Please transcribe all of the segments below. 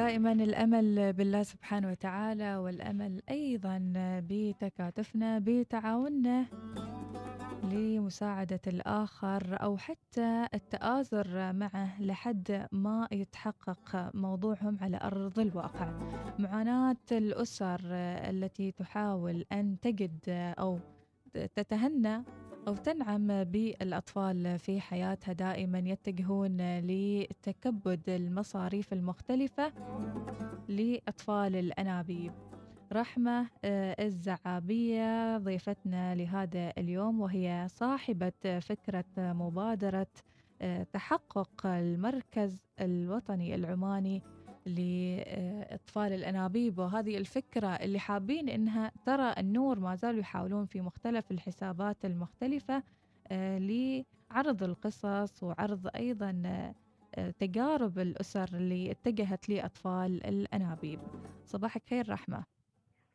دائما الأمل بالله سبحانه وتعالى والأمل أيضا بتكاتفنا بتعاوننا لمساعدة الآخر أو حتى التآزر معه لحد ما يتحقق موضوعهم على أرض الواقع. معاناة الأسر التي تحاول أن تجد أو تتهنى أو تنعم بالأطفال في حياتها دائما يتجهون لتكبد المصاريف المختلفة لأطفال الأنابيب. رحمة الزعابية ضيفتنا لهذا اليوم وهي صاحبة فكرة مبادرة تحقق المركز الوطني العماني لإطفال الأنابيب. وهذه الفكرة اللي حابين إنها ترى النور ما زالوا يحاولون في مختلف الحسابات المختلفة لعرض القصص وعرض أيضا تجارب الأسر اللي اتجهت لأطفال الأنابيب. صباحك خير رحمة.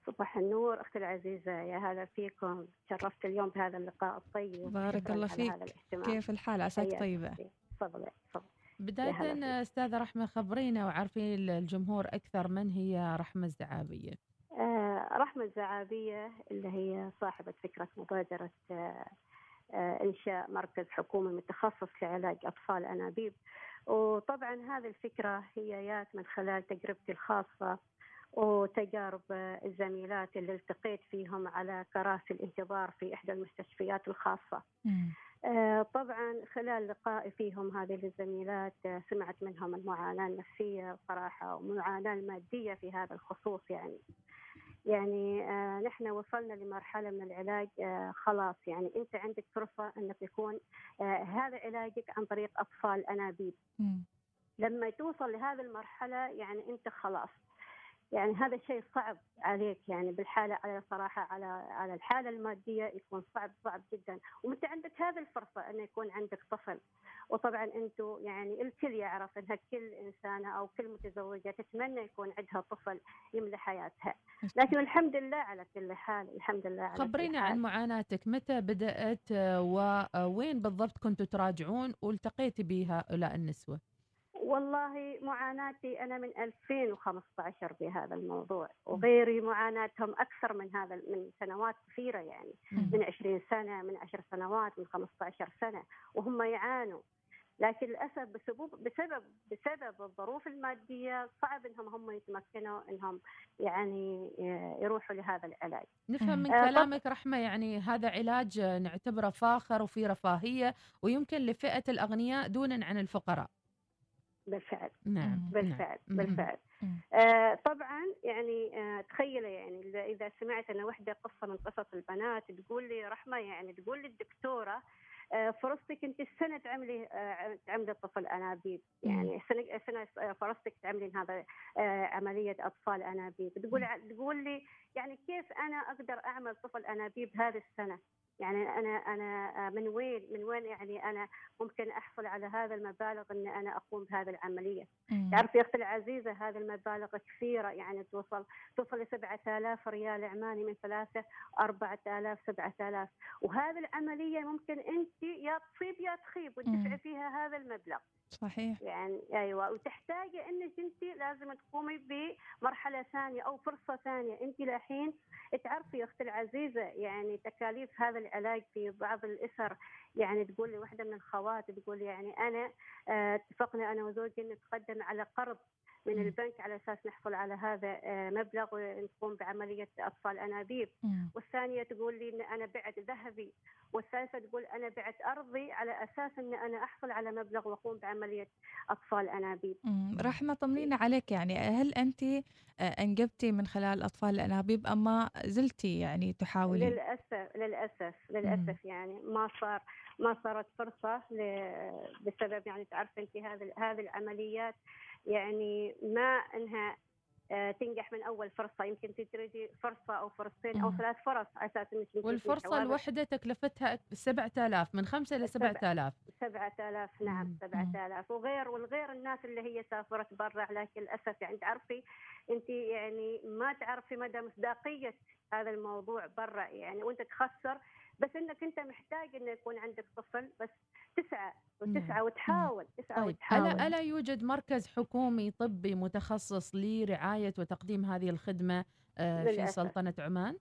صباح النور أختي العزيزة. يا هلا فيكم. شرفت اليوم بهذا اللقاء الطيب. بارك الله فيك. كيف الحال؟ عساك طيبة. تفضلي تفضلي. بداية أستاذة رحمة خبرينا وعرفي الجمهور أكثر من هي رحمة الزعابية؟ آه رحمة الزعابية اللي هي صاحبة فكرة مبادرة آه آه إنشاء مركز حكومي متخصص لعلاج أطفال أنابيب. وطبعا هذه الفكرة هي جات من خلال تجربتي الخاصة وتجارب الزميلات اللي التقيت فيهم على كراسي الانتظار في إحدى المستشفيات الخاصة. آه طبعا خلال لقائي فيهم هذه الزميلات آه سمعت منهم المعاناة النفسية صراحة والمعاناة المادية في هذا الخصوص يعني. يعني آه نحن وصلنا لمرحلة من العلاج آه خلاص يعني. أنت عندك فرصة أنك يكون آه هذا علاجك عن طريق أطفال أنابيب. لما توصل لهذه المرحلة يعني أنت خلاص. يعني هذا الشيء صعب عليك يعني بالحالة على صراحة على على الحالة المادية يكون صعب صعب جدا. وأنت عندك هذه الفرصة انه يكون عندك طفل. وطبعا أنتم يعني الكل يعرف إنها كل إنسانة أو كل متزوجة تتمنى يكون عندها طفل يملى حياتها. لكن الحمد لله على كل حال الحمد لله على خبرينا عن معاناتك. متى بدأت ووين بالضبط كنتوا تراجعون والتقيتي بهؤلاء النسوة؟ والله معاناتي أنا من 2015 بهذا الموضوع وغيري معاناتهم أكثر من هذا من سنوات كثيرة يعني من 20 سنة من 10 سنوات من 15 سنة وهم يعانوا لكن للأسف بسبب بسبب بسبب الظروف المادية صعب انهم هم يتمكنوا إنهم يعني يروحوا لهذا العلاج. نفهم من كلامك رحمة يعني هذا علاج نعتبره فاخر وفي رفاهية ويمكن لفئة الأغنياء دونا عن الفقراء. بالفعل. نعم بالفعل نعم. بالفعل. آه طبعا يعني آه تخيلي يعني إذا سمعت أنا وحدة قصة من قصص البنات تقول لي رحمة يعني تقول لي الدكتورة آه فرصتك أنت السنة تعملي آه تعملي طفل أنابيب. يعني سنة سنة فرصتك تعملين هذا آه عملية أطفال أنابيب. تقول تقول لي يعني كيف أنا أقدر أعمل طفل أنابيب هذه السنة؟ يعني أنا أنا من وين من وين يعني أنا ممكن أحصل على هذا المبالغ ان أنا أقوم بهذه العملية؟ تعرفي يا أختي العزيزة هذه المبالغ كثيرة يعني توصل توصل ل 7000 ريال عماني من ثلاثة 4000 7000 وهذه العملية ممكن أنت يا تصيب يا تخيب وتدفعي فيها هذا المبلغ. صحيح. يعني أيوه. وتحتاجي إنك أنت لازم تقومي بمرحلة ثانية أو فرصة ثانية. أنت لحين تعرفي يا أختي العزيزة يعني تكاليف هذا العلاج في بعض الأسر. يعني تقول لي واحدة من الخوات تقول يعني أنا اتفقنا أنا وزوجي نتقدم على قرض من البنك على أساس نحصل على هذا مبلغ ونقوم بعملية أطفال أنابيب. والثانية تقول لي إن أنا بعت ذهبي والثالثة تقول أنا بعت أرضي على أساس إن أنا أحصل على مبلغ وأقوم بعملية أطفال أنابيب. مم. رحمه طمنينا عليك يعني. هل أنت أنجبتي من خلال أطفال الأنابيب أم ما زلتي يعني تحاولي للأسف للأسف للأسف يعني ما صار ما صارت فرصة بسبب يعني تعرف أنت هذه هذه العمليات يعني ما إنها تنجح من أول فرصة. يمكن تريدي فرصة أو فرصتين أو ثلاث فرص على أساس إنك والفرصة الواحده تكلفتها 7000 من 5 ل 7000 7000 نعم 7000 وغير والغير الناس اللي هي سافرت برا لكن للأسف يعني تعرفي انت يعني ما تعرفي مدى مصداقية هذا الموضوع برا يعني وانت تخسر بس انك انت محتاج انه يكون عندك طفل بس تسعى. وتسعى وتحاول تسعى طيب وتحاول ألا يوجد مركز حكومي طبي متخصص لرعاية وتقديم هذه الخدمة آه، في للأسف. سلطنة عمان؟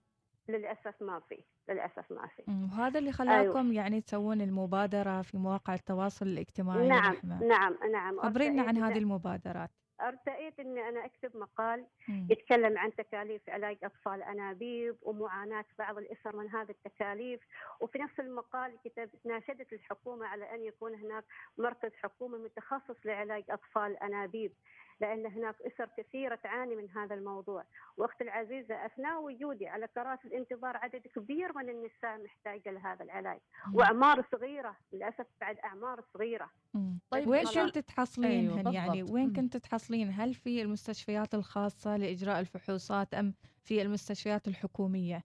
للأسف ما في للأسف ما في. وهذا اللي أيوة. خلاكم يعني تسوون المبادرة في مواقع التواصل الاجتماعي نعم رحمة نعم نعم. خبرينا عن هذه المبادرات. أرتأيت إني أنا أكتب مقال مم. يتكلم عن تكاليف علاج أطفال أنابيب ومعاناة بعض الاسر من هذه التكاليف. وفي نفس المقال كتبت ناشدت الحكومة على أن يكون هناك مركز حكومي متخصص لعلاج أطفال أنابيب. لأن هناك اسر كثيرة تعاني من هذا الموضوع واختي العزيزة أثناء وجودي على كراسي الانتظار عدد كبير من النساء محتاجة لهذا العلاج مم. وأعمار صغيرة للأسف بعد أعمار صغيرة مم. طيب وين. كنت تحصلينهن أيوة يعني. وين. كنت تحصلين هل في المستشفيات الخاصة لإجراء الفحوصات أم في المستشفيات الحكومية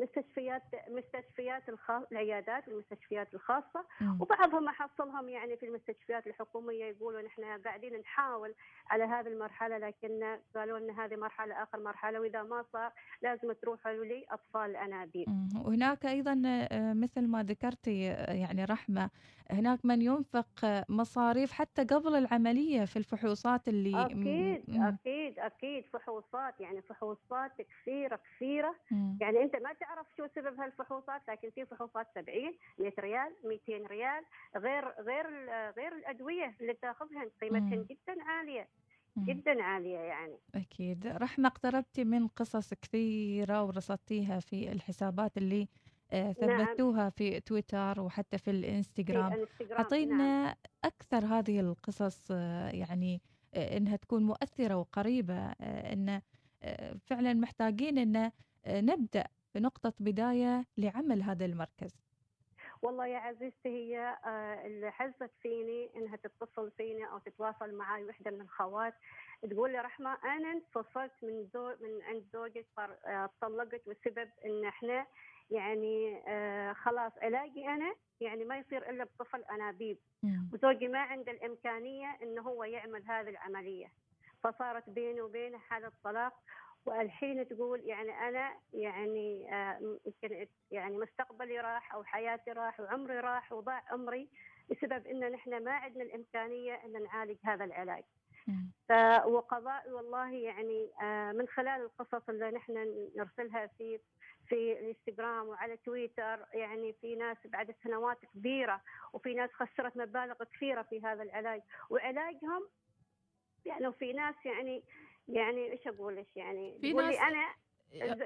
مستشفيات مستشفيات الخاص العيادات والمستشفيات الخاصة مم. وبعضهم أحصلهم يعني في المستشفيات الحكومية يقولون إحنا قاعدين نحاول على هذه المرحلة لكن قالوا إن هذه مرحلة آخر مرحلة وإذا ما صار لازم تروحوا لاطفال الأنابيب. وهناك أيضا آه، مثل ما ذكرتي آه، يعني رحمة هناك من ينفق آه، مصاريف حتى قبل العملية في الفحوصات اللي. أكيد مم. أكيد أكيد فحوصات يعني فحوصات كثيرة كثيرة مم. يعني أنت ما تعرف شو سبب هالفحوصات لكن في فحوصات 70 100 ريال 200 ريال غير غير غير الأدوية اللي تاخذها قيمتهن. جدا عالية. جدا عالية يعني. أكيد رحمة اقتربتي من قصص كثيرة ورصدتيها في الحسابات اللي آه، نعم. ثبتوها في تويتر وحتى في الإنستغرام الإنستغرام نعم. أعطينا أكثر هذه القصص آه، يعني آه، إنها تكون آه، إن آه، فعلا محتاجين إن آه، نبدأ بنقطة بداية لعمل هذا المركز. والله يا عزيزتي هي آه، اللي حزت فيني إنها تتصل فيني أو تتواصل معي وحدة من الخوات تقول لي رحمة أنا انفصلت من زو من عند زوجي آه، طلقت والسبب إن إحنا يعني آه، خلاص علاجي أنا يعني ما يصير إلا بطفل أنابيب. وزوجي ما عنده الإمكانية إنه هو يعمل هذه العملية. فصارت بيني وبينه حالة طلاق والحين تقول يعني أنا يعني آه، يمكن يعني مستقبلي راح أو حياتي راح وعمري راح وضاع عمري بسبب إن نحن ما عندنا الإمكانية إن نعالج هذا العلاج. ف- وقضاء والله يعني آه، من خلال القصص اللي نحن نرسلها في في الإنستغرام وعلى تويتر يعني في ناس بعد سنوات كبيرة وفي ناس خسرت مبالغ كثيرة في هذا العلاج وعلاجهم يعني وفي ناس يعني يعني إيش أقول إيش يعني في تقول لي أنا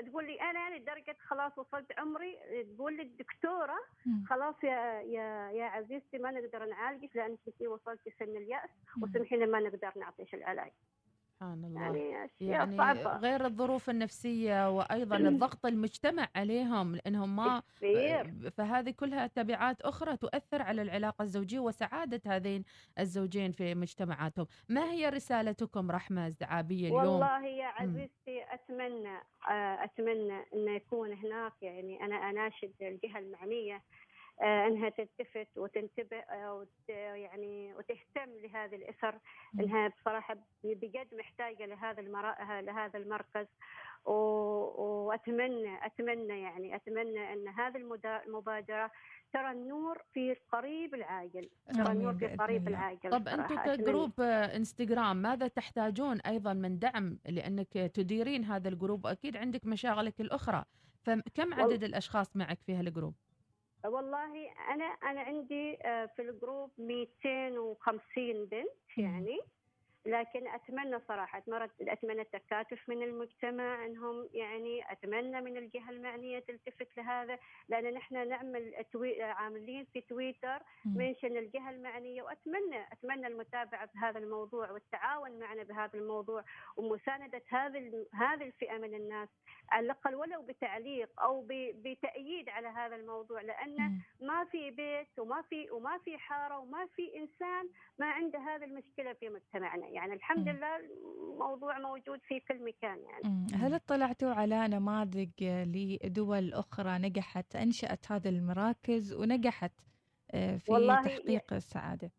تقول لي أنا لدرجة خلاص وصلت عمري تقول لي الدكتورة. خلاص يا يا يا عزيزتي ما نقدر نعالجك لأنك انت وصلتي سن اليأس. وسمحي لنا ما نقدر نعطيش العلاج سبحان الله. يعني أشياء يعني صعبة. غير الظروف النفسية وأيضا الضغط المجتمع عليهم لأنهم ما كثير. فهذه كلها تبعات أخرى تؤثر على العلاقة الزوجية وسعادة هذين الزوجين في مجتمعاتهم. ما هي رسالتكم رحمة الزعابية اليوم؟ والله يا عزيزتي أتمنى آه، أتمنى إنه يكون هناك يعني أنا أناشد الجهة المعنية آه، إنها تلتفت وتنتبه آه، وت يعني وتهتم لهذه الاسر. إنها بصراحة بجد محتاجة لهذا. لهذا المركز. وأتمنى أتمنى يعني أتمنى إن هذه المدا... المبادرة ترى النور في القريب العاجل ترى النور في القريب. العاجل طب أتمنى. ك group آه، إنستغرام ماذا تحتاجون أيضا من دعم لأنك تديرين هذا ال group وأكيد عندك مشاغلك الأخرى فكم عدد الأشخاص معك في هال group والله أنا أنا عندي آه، في ال group 250 بنت. يعني لكن أتمنى صراحة أتمنى- أتمنى التكاتف من المجتمع أنهم يعني أتمنى من الجهة المعنية تلتفت لهذا لأن نحن نعمل توي... عاملين في تويتر. منشن الجهة المعنية وأتمنى أتمنى المتابعة بهذا الموضوع والتعاون معنا بهذا الموضوع ومساندة هذه هذه الفئة من الناس على الأقل ولو بتعليق أو ب- بتأييد على هذا الموضوع لأن. ما في بيت وما في وما في حارة وما في إنسان ما عنده هذه المشكلة في مجتمعنا يعني الحمد. لله الموضوع موجود في كل مكان يعني. هل اطلعتوا على نماذج لدول أخرى نجحت أنشأت هذه المراكز ونجحت آه، في والله تحقيق السعادة؟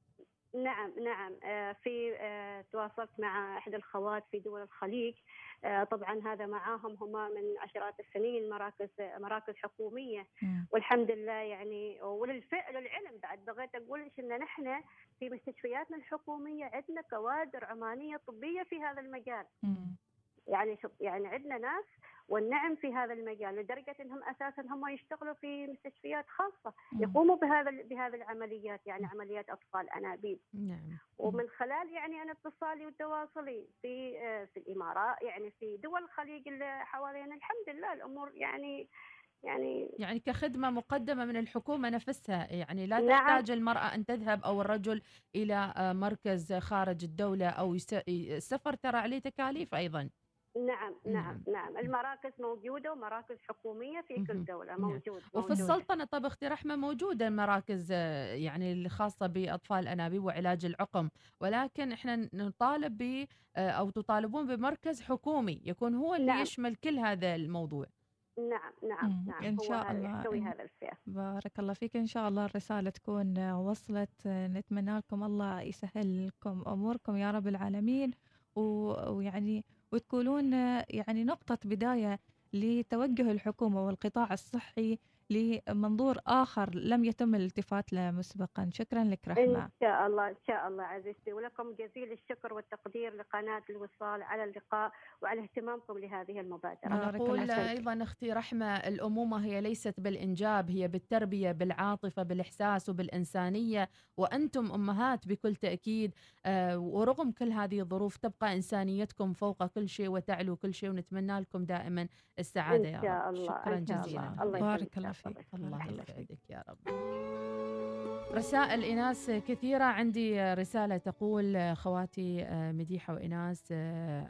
نعم نعم. آه، في آه، تواصلت مع إحدى الخوات في دول الخليج. آه، طبعا هذا معاهم هم من عشرات السنين مراكز مراكز حكومية. والحمد لله يعني وللفعل والعلم بعد. بغيت أقول إيش إن نحن في مستشفياتنا الحكومية عندنا كوادر عمانية طبية في هذا المجال. يعني يعني عندنا ناس والنعم في هذا المجال لدرجة إنهم أساسا هم يشتغلوا في مستشفيات خاصة مم. يقوموا بهذا بهذه العمليات يعني عمليات أطفال أنابيب نعم ومن خلال يعني أنا اتصالي وتواصلي في آه، في الامارات يعني في دول الخليج اللي حوالينا الحمد لله الأمور يعني يعني يعني كخدمة مقدمة من الحكومة نفسها يعني لا نعم. تحتاج المرأة أن تذهب أو الرجل إلى آه، مركز خارج الدولة أو السفر ترى عليه تكاليف أيضا نعم نعم. نعم المراكز موجودة ومراكز حكومية في. كل دولة نعم. موجود وفي موجود. السلطنة طب أختي رحمة موجودة المراكز آه، يعني الخاصة بأطفال الأنابيب وعلاج العقم ولكن إحنا نطالب ب آه، أو تطالبون بمركز حكومي يكون هو اللي نعم. يشمل كل هذا الموضوع نعم نعم. نعم هو شاء الله. يحتوي هذا الفئة بارك الله فيك إن شاء الله الرسالة تكون آه، وصلت نتمنى لكم الله يسهل لكم أموركم يا رب العالمين ويعني وتكونون آه، يعني نقطة بداية لتوجه الحكومة والقطاع الصحي لمنظور آخر لم يتم الالتفات له مسبقا. شكرا لك رحمة. ان شاء الله إن شاء الله عزيزتي. ولكم جزيل الشكر والتقدير لقناة الوصال. على اللقاء وعلى اهتمامكم لهذه المبادرة. بارك الله نقول. أيضا أختي رحمة الأمومة هي ليست بالإنجاب هي بالتربية بالعاطفة بالإحساس وبالإنسانية. وأنتم أمهات بكل تأكيد آه، ورغم كل هذه الظروف تبقى إنسانيتكم فوق كل شيء وتعلو كل شيء ونتمنى لكم دائما السعادة إن يا شاء رب الله شكرا شاء جزيلا. الله الله بارك يسلمك الله يا فيك. صديقي. الله يسعدك يا رب رسائل إناس كثيرة عندي رسالة تقول خواتي مديحة وإناس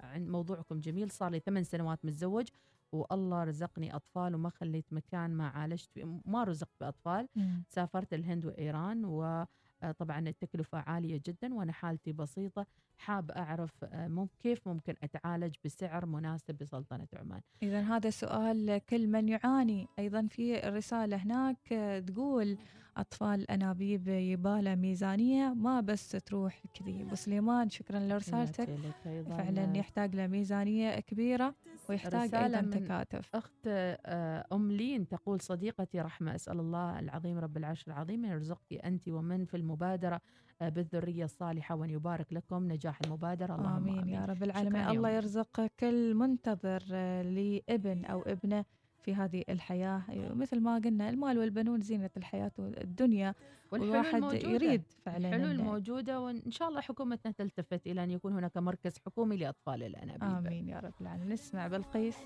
عن موضوعكم جميل صار لي ثمان سنوات متزوج والله رزقني أطفال وما خليت مكان ما عالجت ما رزقت بأطفال مم. سافرت الهند وإيران وطبعا التكلفة عالية جدا وأنا حالتي بسيطة حاب أعرف مم كيف ممكن أتعالج بسعر مناسب بسلطنة عمان؟ إذا هذا سؤال كل من يعاني. أيضا في رسالة هناك آه، تقول أطفال أنابيب يبالة ميزانية ما بس تروح كذي. أبو سليمان شكرا لرسالتك. فعلا يحتاج لميزانية كبيرة ويحتاج أيضا تكاتف. أخت آه، أم لين تقول صديقتي رحمة أسأل الله العظيم رب العرش العظيم أن يرزقك أنت ومن في المبادرة آه، بالذرية الصالحة وأن يبارك لكم نجاح المبادرة. اللهم آمين, آمين, يا رب العالمين. الله. يرزق كل منتظر آه، لابن أو ابنة في هذه الحياة. مثل ما قلنا المال والبنون زينة الحياة الدنيا والحلول والواحد موجودة. يريد فعلا الحلول موجودة وإن شاء الله حكومتنا تلتفت إلى أن يكون هناك مركز حكومي لأطفال الأنابيب. آمين يا رب العالمين. نسمع بلقيس.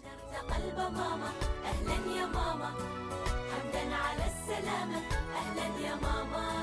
قلب ماما أهلا يا ماما. حمدا على السلامة أهلا يا ماما.